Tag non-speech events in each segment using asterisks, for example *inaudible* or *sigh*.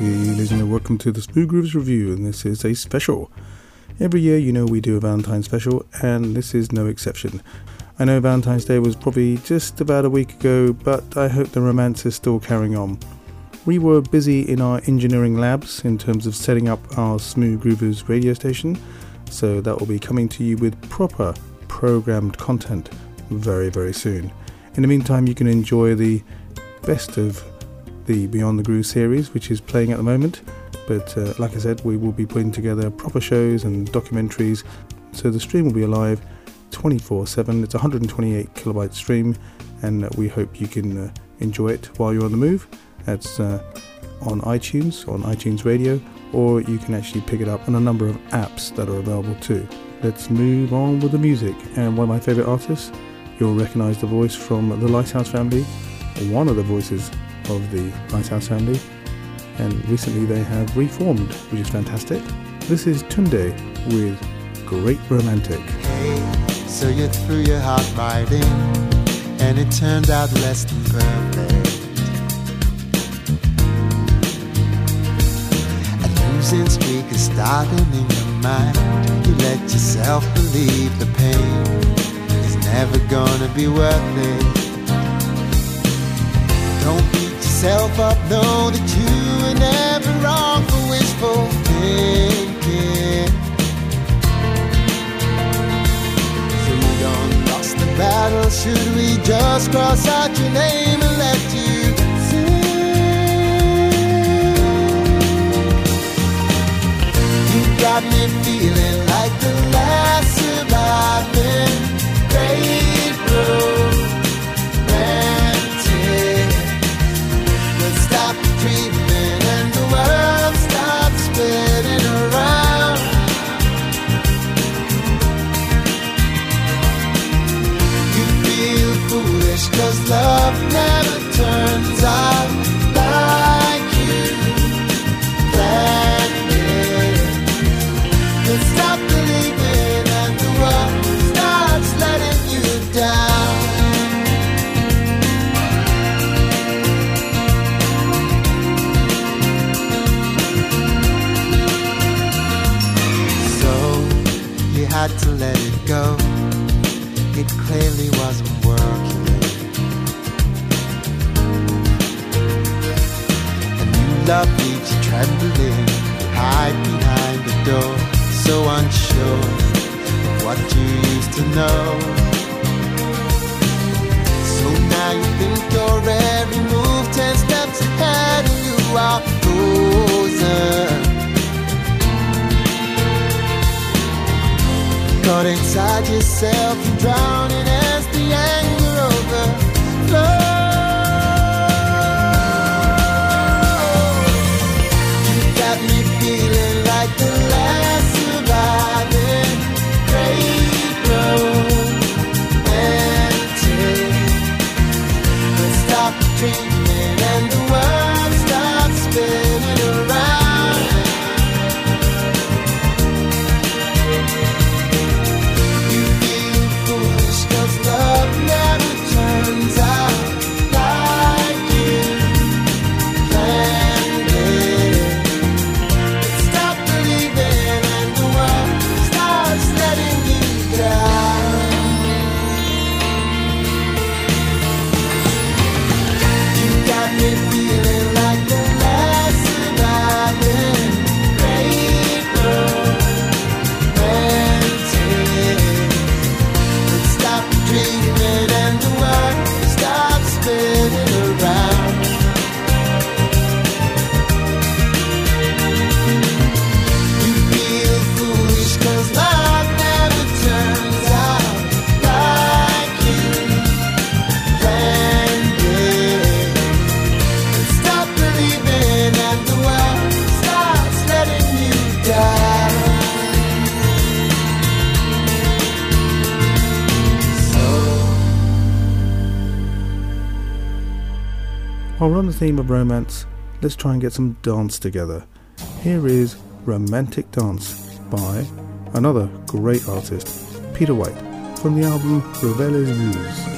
ladies and welcome to the Smooth Grooves Review, and this is a special. Every year, you know, we do a Valentine's special, and this is no exception. I know Valentine's Day was probably just about a week ago, but I hope the romance is still carrying on. We were busy in our engineering labs in terms of setting up our Smooth Groovers radio station, so that will be coming to you with proper programmed content very, very soon. In the meantime, you can enjoy the best of the Beyond the Groove series, which is playing at the moment. But uh, like I said, we will be putting together proper shows and documentaries. So the stream will be alive 24 7. It's a 128 kilobyte stream, and we hope you can uh, enjoy it while you're on the move. That's uh, on iTunes, on iTunes Radio, or you can actually pick it up on a number of apps that are available too. Let's move on with the music. And one of my favorite artists, you'll recognize the voice from the Lighthouse family, one of the voices of the Lighthouse family, and recently they have reformed, which is fantastic. This is Tunde with Great Romantic. Hey, so you threw your heart right in, and it turned out less than perfect. A losing streak is starting in your mind. You let yourself believe the pain is never gonna be worth it. Don't beat yourself up, know that you were never wrong for wishful thinking. So we done lost the battle, should we just cross out your name and let you sing? You got me feeling like the last surviving trembling, hide behind the door, so unsure of what you used to know. So now you think your every move ten steps ahead, and you are frozen. Caught inside yourself, drowning as the anger like the theme of romance, let's try and get some dance together. Here is Romantic Dance by another great artist, Peter White, from the album Reveille's Ruse.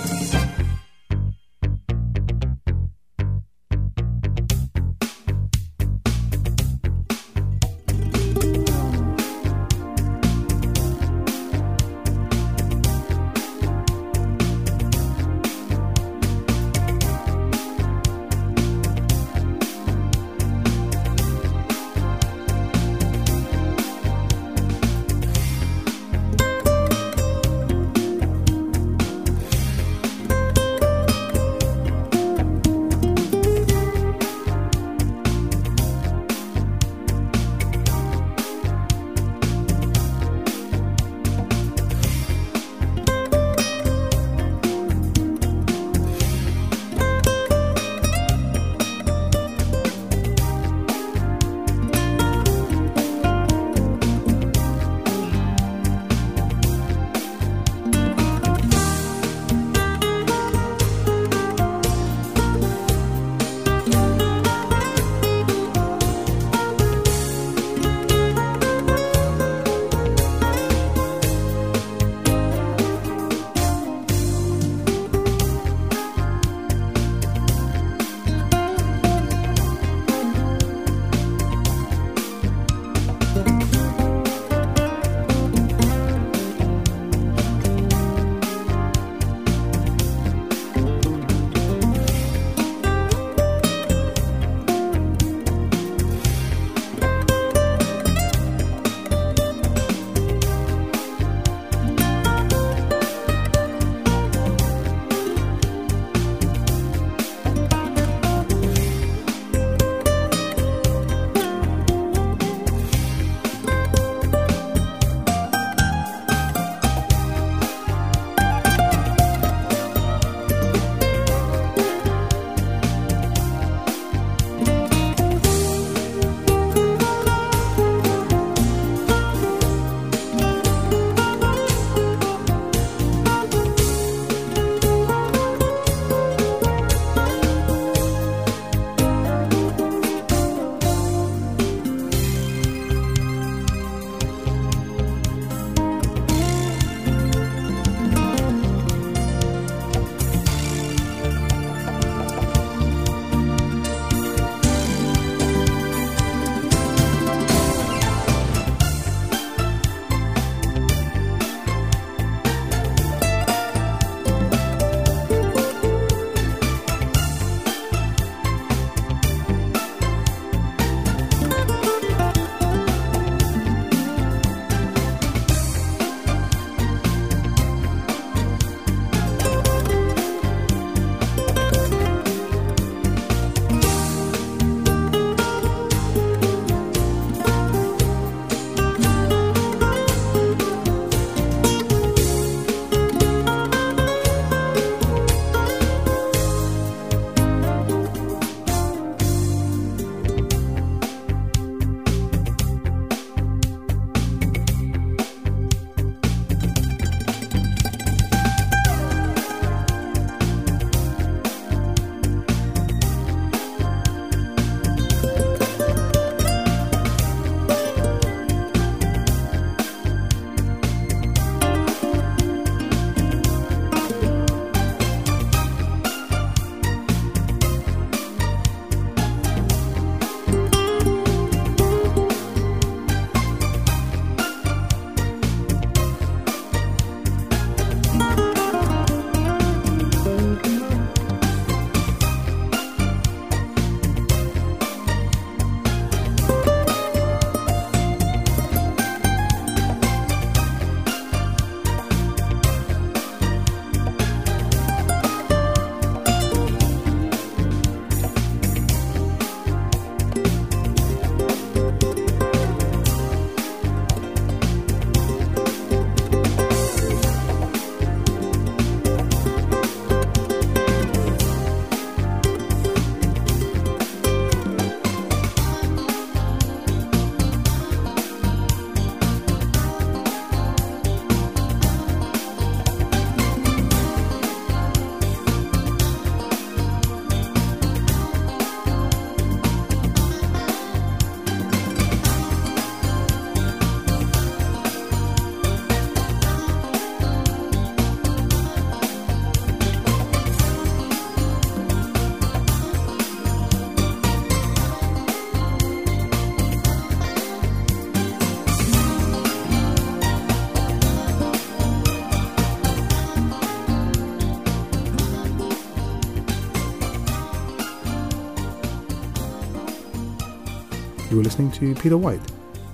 Listening to Peter White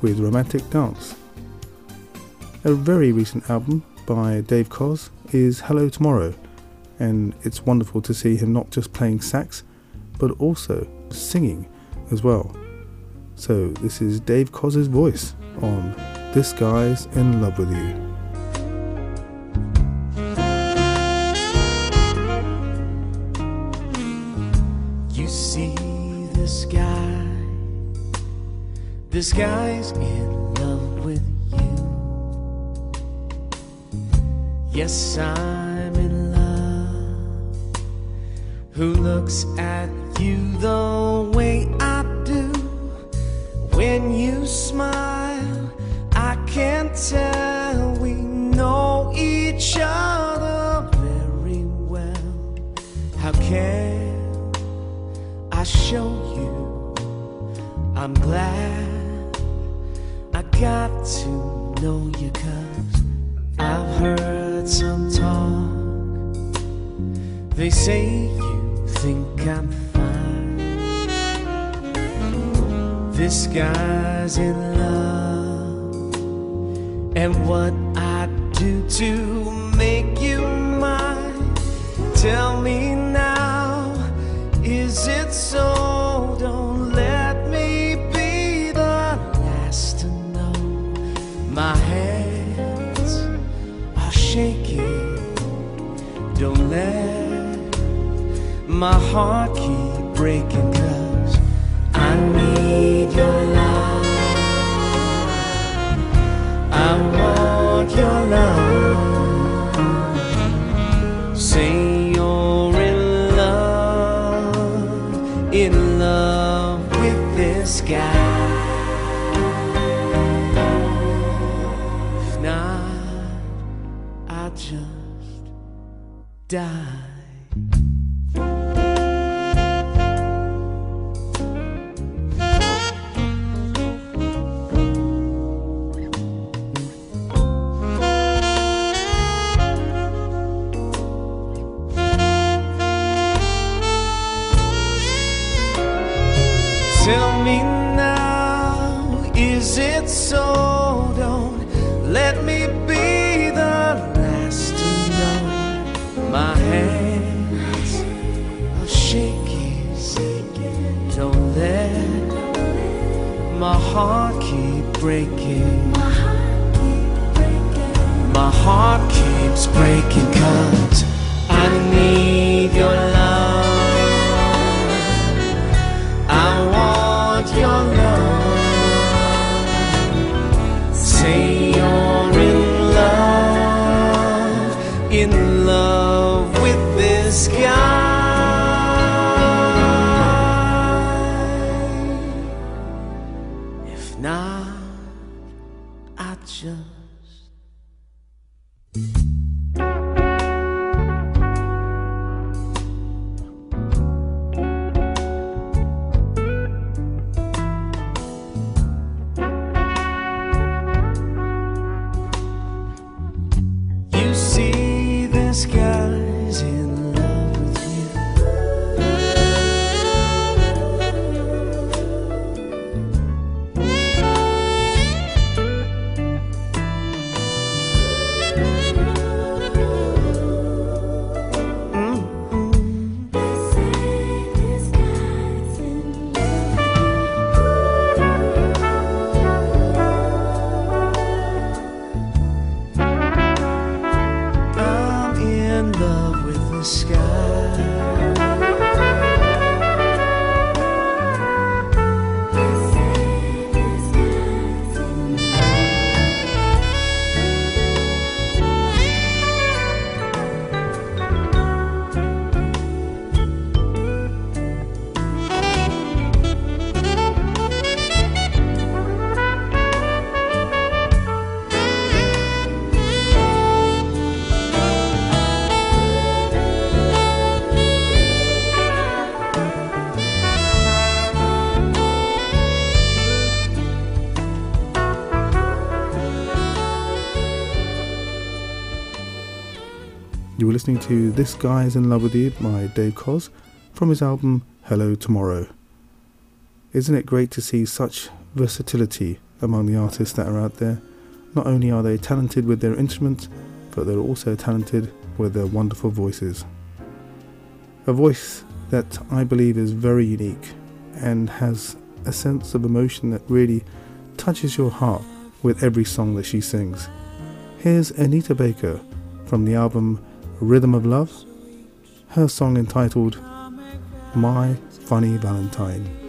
with Romantic Dance. A very recent album by Dave Koz is Hello Tomorrow, and it's wonderful to see him not just playing sax, but also singing as well. So, this is Dave Koz's voice on This Guy's in Love with. You guy's in love with you. Yes, I'm in love. Who looks at you the way I do? When you smile, I can tell we know each other very well. How can I show you? I'm glad got to know you cause I've heard some talk. They say you think I'm fine. This guy's in love. And what I do to make you mine. Tell me my heart keep breaking, cause I need your love. I want your love. See, This Guy's in Love with You by Dave Koz from his album Hello Tomorrow. Isn't it great to see such versatility among the artists that are out there? Not only are they talented with their instruments, but they're also talented with their wonderful voices. A voice that I believe is very unique and has a sense of emotion that really touches your heart with every song that she sings. Here's Anita Baker from the album Rhythm of Love, her song entitled My Funny Valentine.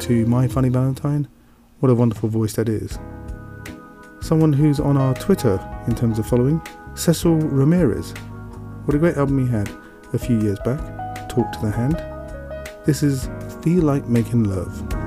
To My Funny Valentine. What a wonderful voice that is. Someone who's on our Twitter in terms of following, Cecil Ramirez. What a great album he had a few years back, Talk to the Hand. This is Feel Like Making Love.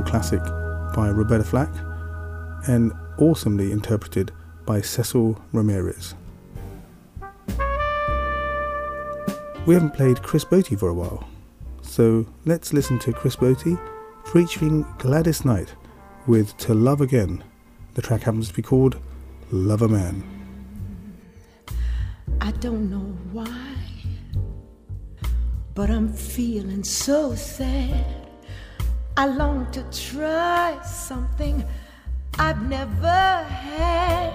Classic by Roberta Flack and awesomely interpreted by Cecil Ramirez. We haven't played Chris Botti for a while, so let's listen to Chris Botti featuring Gladys Knight with To Love Again. The track happens to be called Lover Man. I don't know why, but I'm feeling so sad. I long to try something I've never had.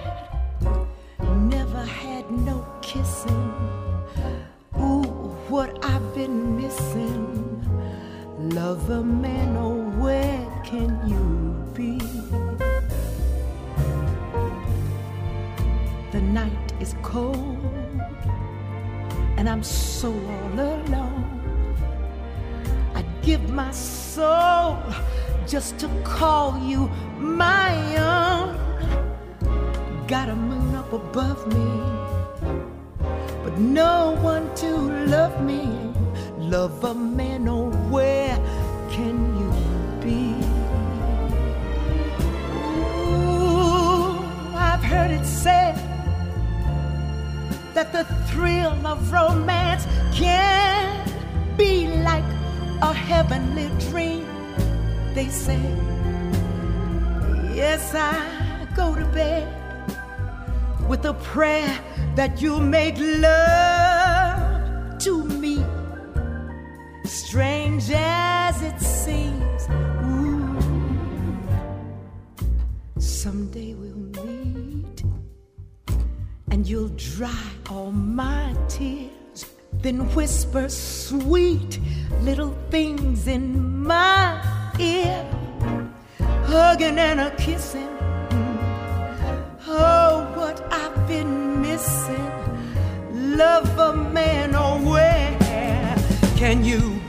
Never had no kissing. Ooh, what I've been missing. Lover man, oh, where can you be? The night is cold, and I'm so all alone. Give my soul just to call you my own. Got a moon up above me, but no one to love me. Lover man, oh, where can you be? Ooh, I've heard it said that the thrill of romance can be like a heavenly dream. They say, Yes, I go to bed with a prayer that you make love to me. Strange as it seems, ooh, someday we'll meet and you'll dry all my tears. Then whisper sweet little things in my ear, hugging and a kissing. Oh, what I've been missing. Lover man, oh, where can you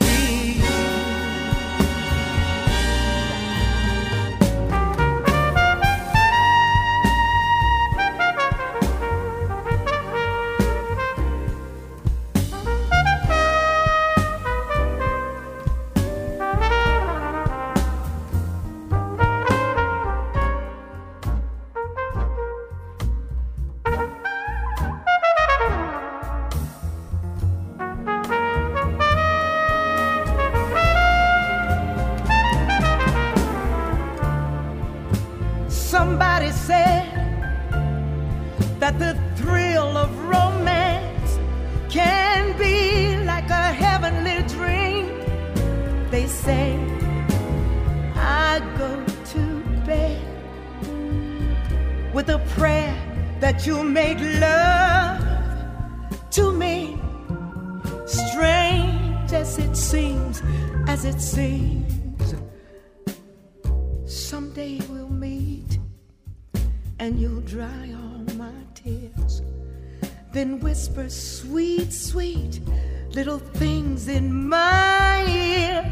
little things in my ear.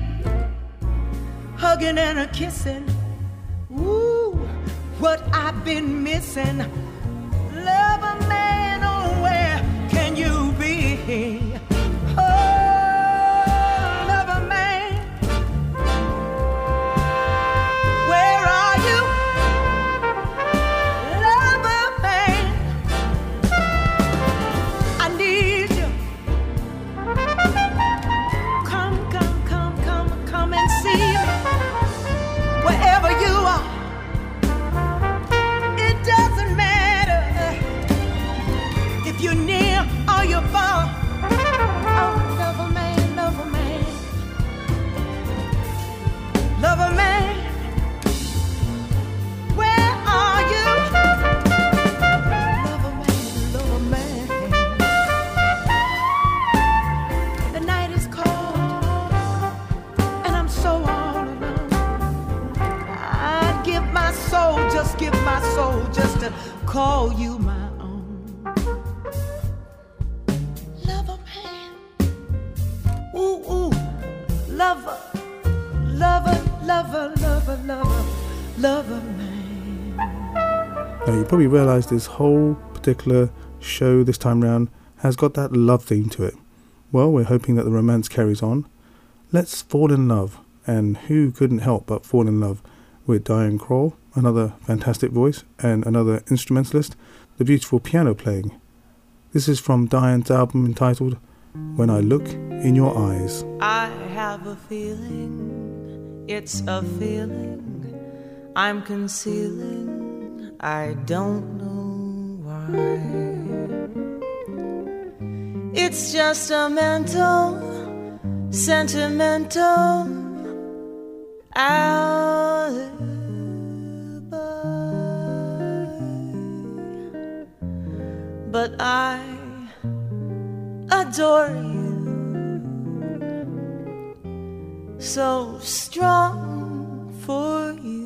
Hugging and a kissing. Ooh, what I've been missing. Probably realise this whole particular show this time round has got that love theme to it. Well, we're hoping that the romance carries on. Let's fall in love and who couldn't help but fall in love with Diana Krall, another fantastic voice, and another instrumentalist, the beautiful piano playing. This is from Diana's album entitled When I Look in Your Eyes. I have a feeling, it's a feeling I'm concealing, I don't know why. It's just a mental, sentimental alibi. But I adore you so strong for you.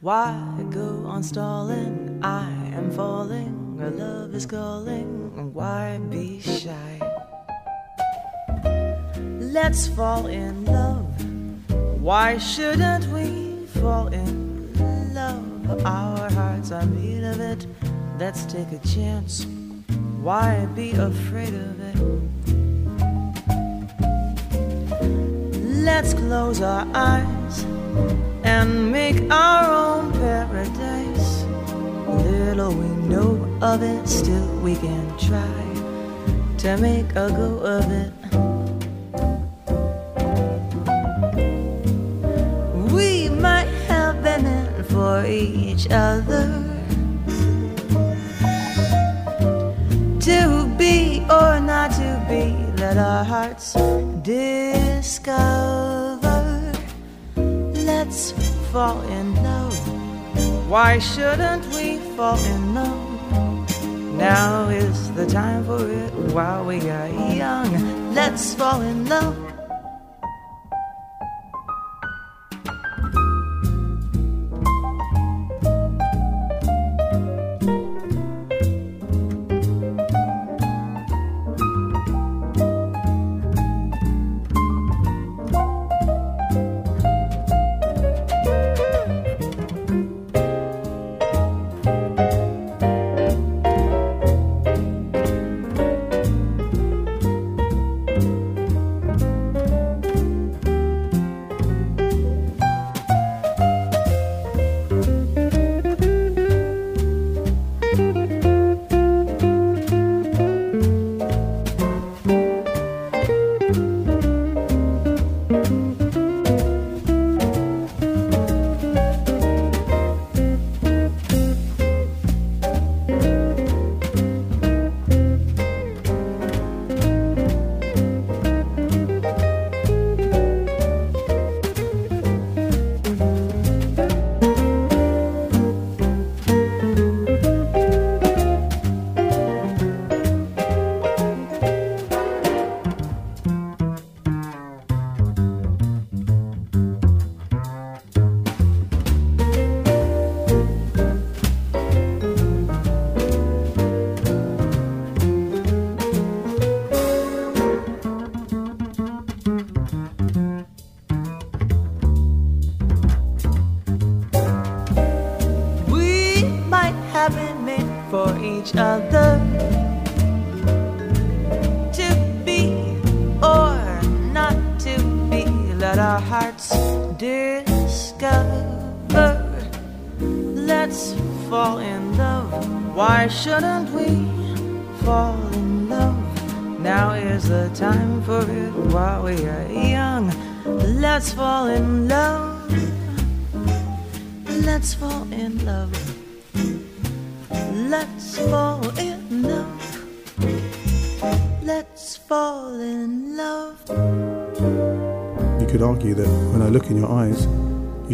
Why go on stalling? I am falling, our love is calling. Why be shy? Let's fall in love. Why shouldn't we fall in love? Our hearts are made of it. Let's take a chance. Why be afraid of it? Let's close our eyes and make our own paradise. Little we know of it, still we can try to make a go of it. We might have been in for each other. To be or not to be, let our hearts discover. Fall in love. Why shouldn't we fall in love? Now is the time for it while we are young. Let's fall in love.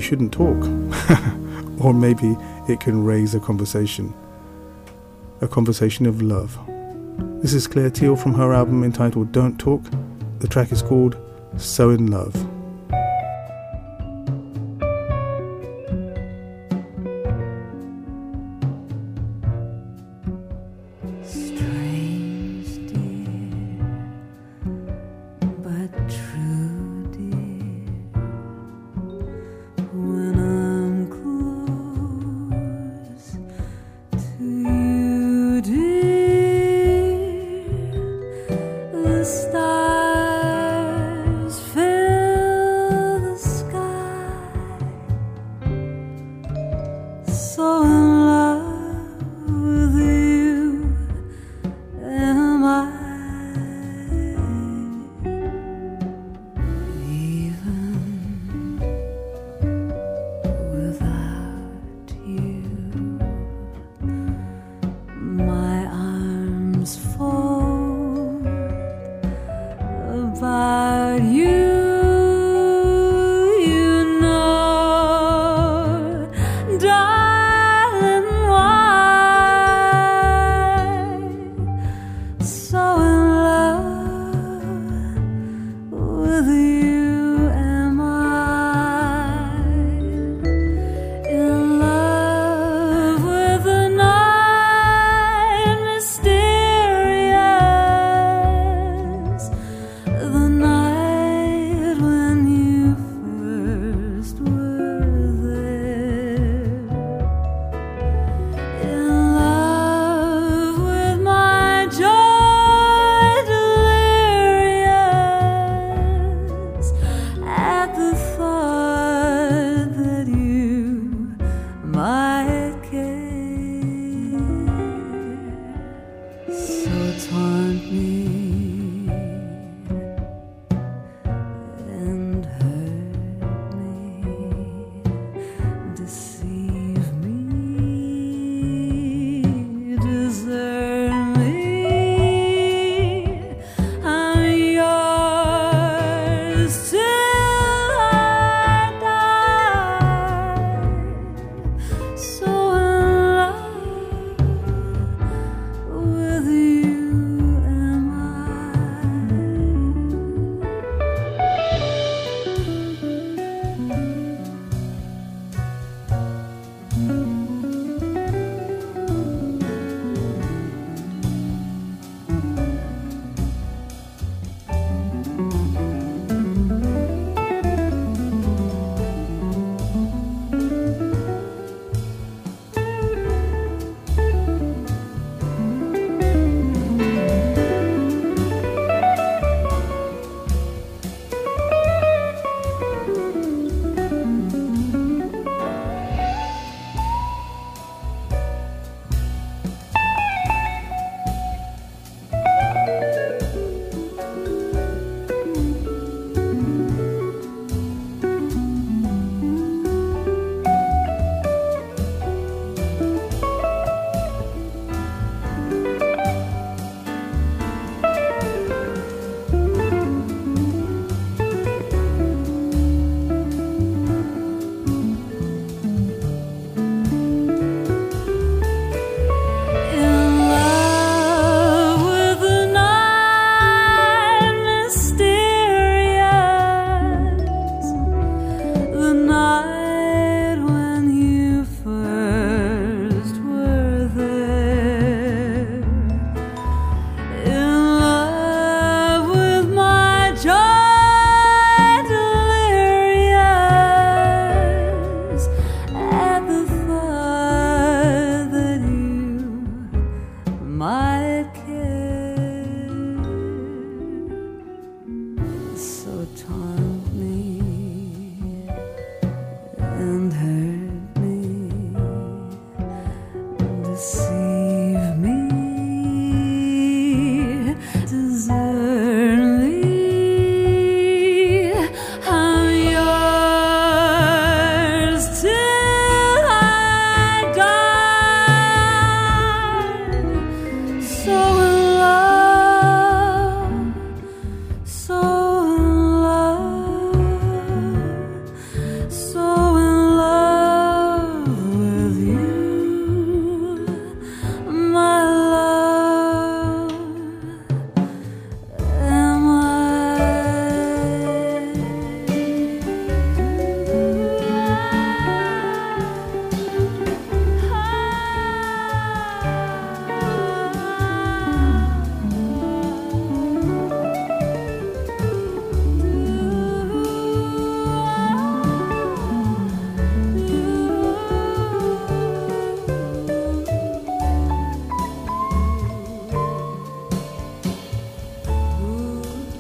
Shouldn't talk. *laughs* or maybe it can raise a conversation. A conversation of love. This is Clare Teal from her album entitled Don't Talk. The track is called So in Love.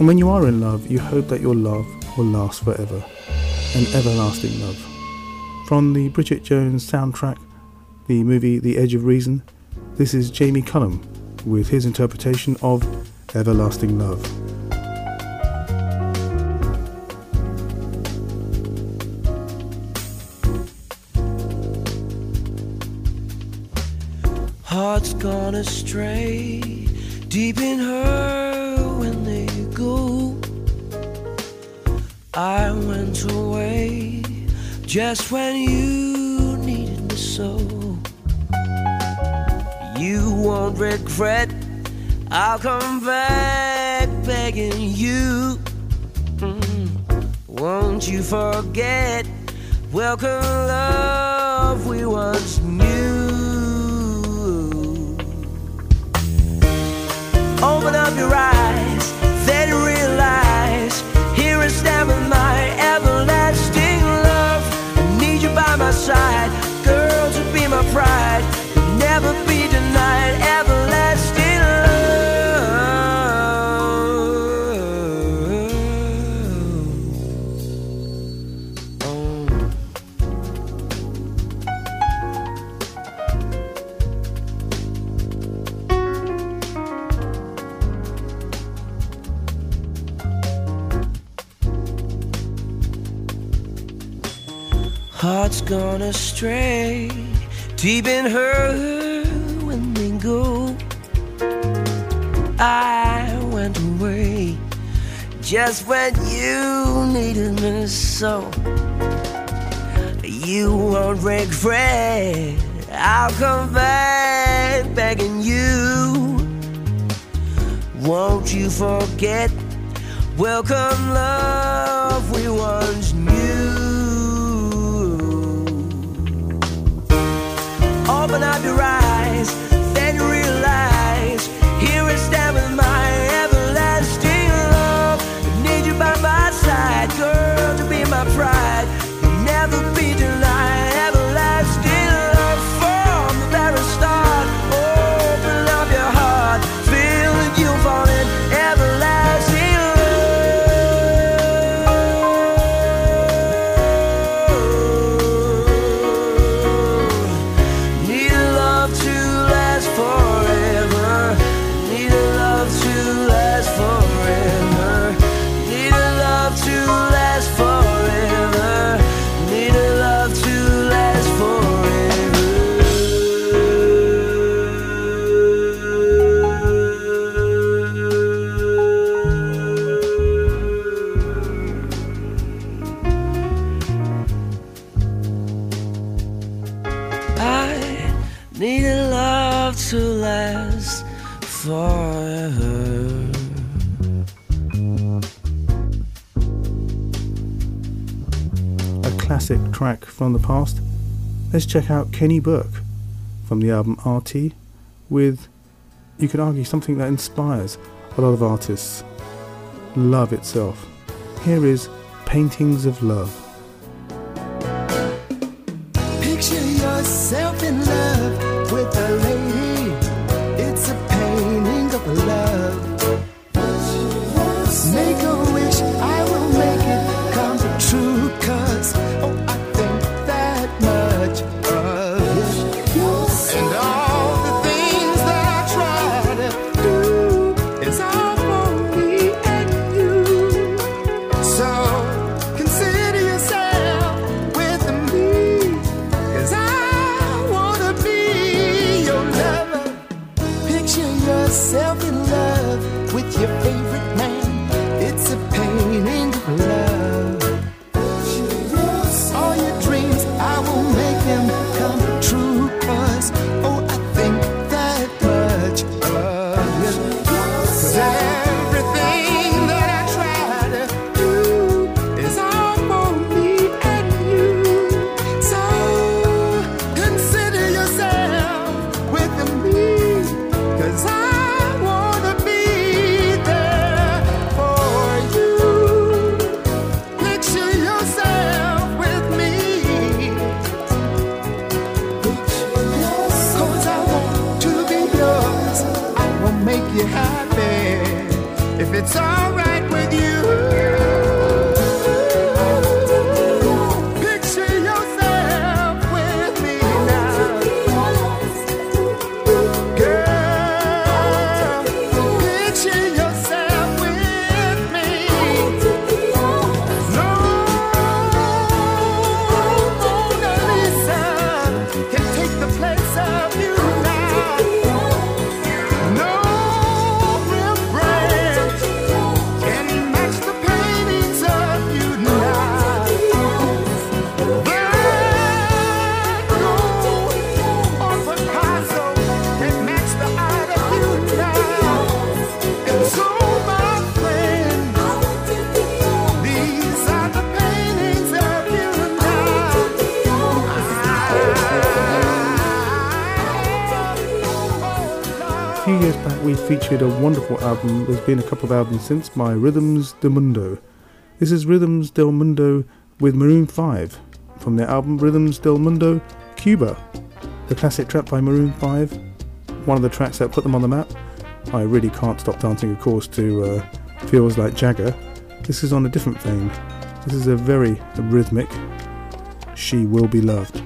And when you are in love, you hope that your love will last forever. An everlasting love. From the Bridget Jones soundtrack, the movie The Edge of Reason. This is Jamie Cullum with his interpretation of Everlasting Love. Hearts gone astray, deep in her I went away just when you needed me so. You won't regret, I'll come back begging you. Mm. Won't you forget? Welcome, love we once knew. Open up your eyes, here I stand with my everlasting love. I need you by my side, girl, to be my pride. You'll never be denied everlasting Hearts gone astray, deep in her when they go. I went away just when you needed me so. You won't regret. I'll come back begging you. Won't you forget? Welcome, love Open up your eyes, love to last forever. a classic track from the past, let's check out Kenny Burke from the album RT with, you could argue, something that inspires a lot of artists love itself. Here is Paintings of Love. Wonderful album. There's been a couple of albums since my Rhythms del Mundo. This is Rhythms del Mundo with Maroon 5 from their album Rhythms del Mundo Cuba. The classic track by Maroon 5, one of the tracks that put them on the map. I really can't stop dancing, of course, to uh, Feels Like Jagger. This is on a different vein. This is a very rhythmic She Will Be Loved.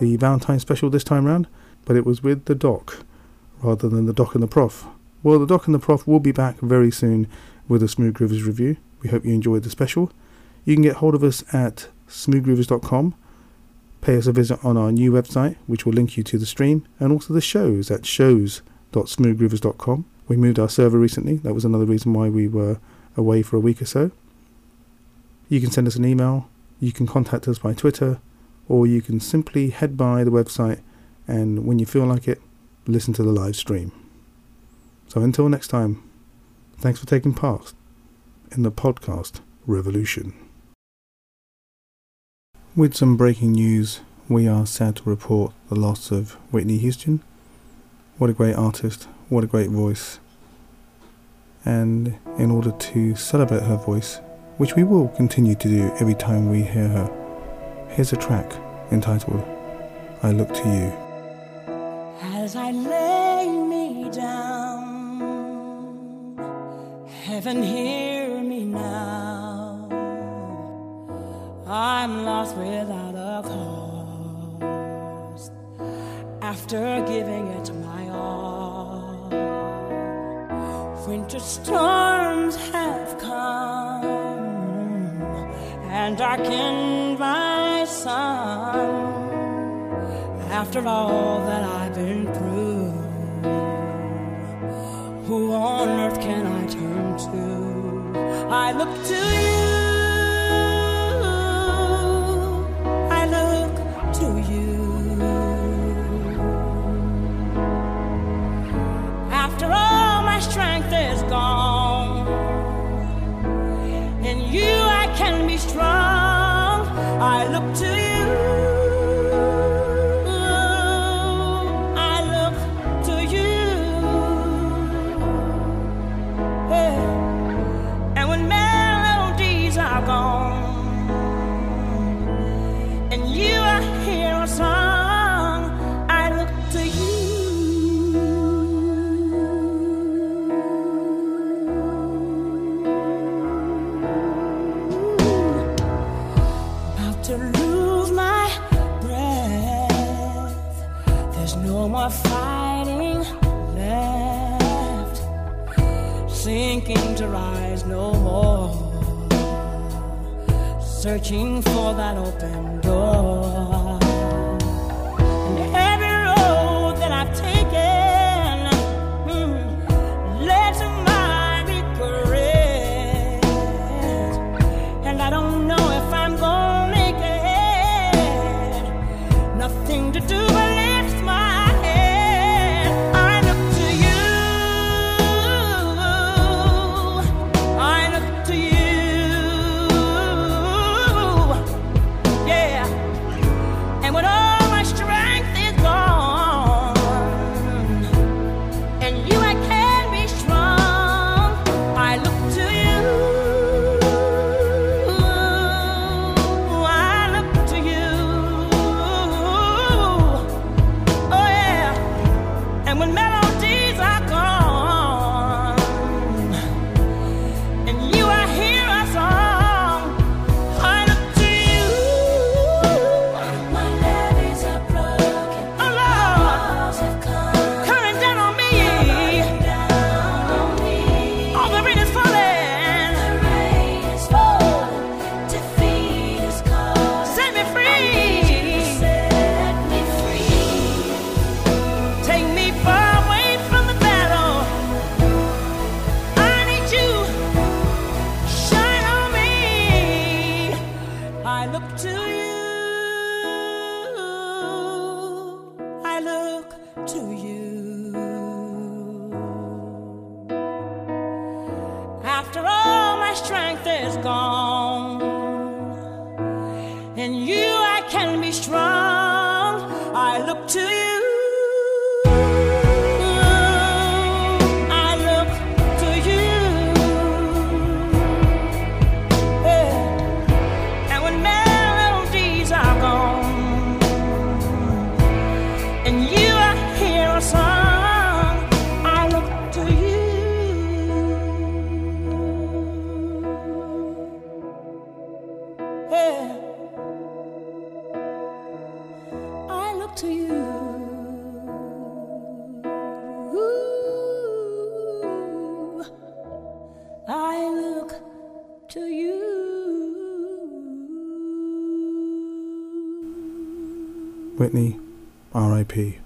The Valentine special this time round, but it was with the Doc rather than the Doc and the Prof. Well, the Doc and the Prof will be back very soon with a Smooth Groovers review. We hope you enjoyed the special. You can get hold of us at smoothgroovers.com. Pay us a visit on our new website, which will link you to the stream and also the shows at shows.smoothgroovers.com. We moved our server recently. That was another reason why we were away for a week or so. You can send us an email. You can contact us by Twitter, or you can simply head by the website and when you feel like it, listen to the live stream. So until next time, thanks for taking part in the podcast revolution. With some breaking news, we are sad to report the loss of Whitney Houston. What a great artist, what a great voice. And in order to celebrate her voice, which we will continue to do every time we hear her, Here's a track entitled I Look to You. As I lay me down, heaven hear me now. I'm lost without a cause after giving it my all. Winter storms have come and darkened my sun after all that I've been through? Who on earth can I turn to? I look to you. I look to you. After all my strength is gone. up to searching for that open door. Whitney, R.I.P.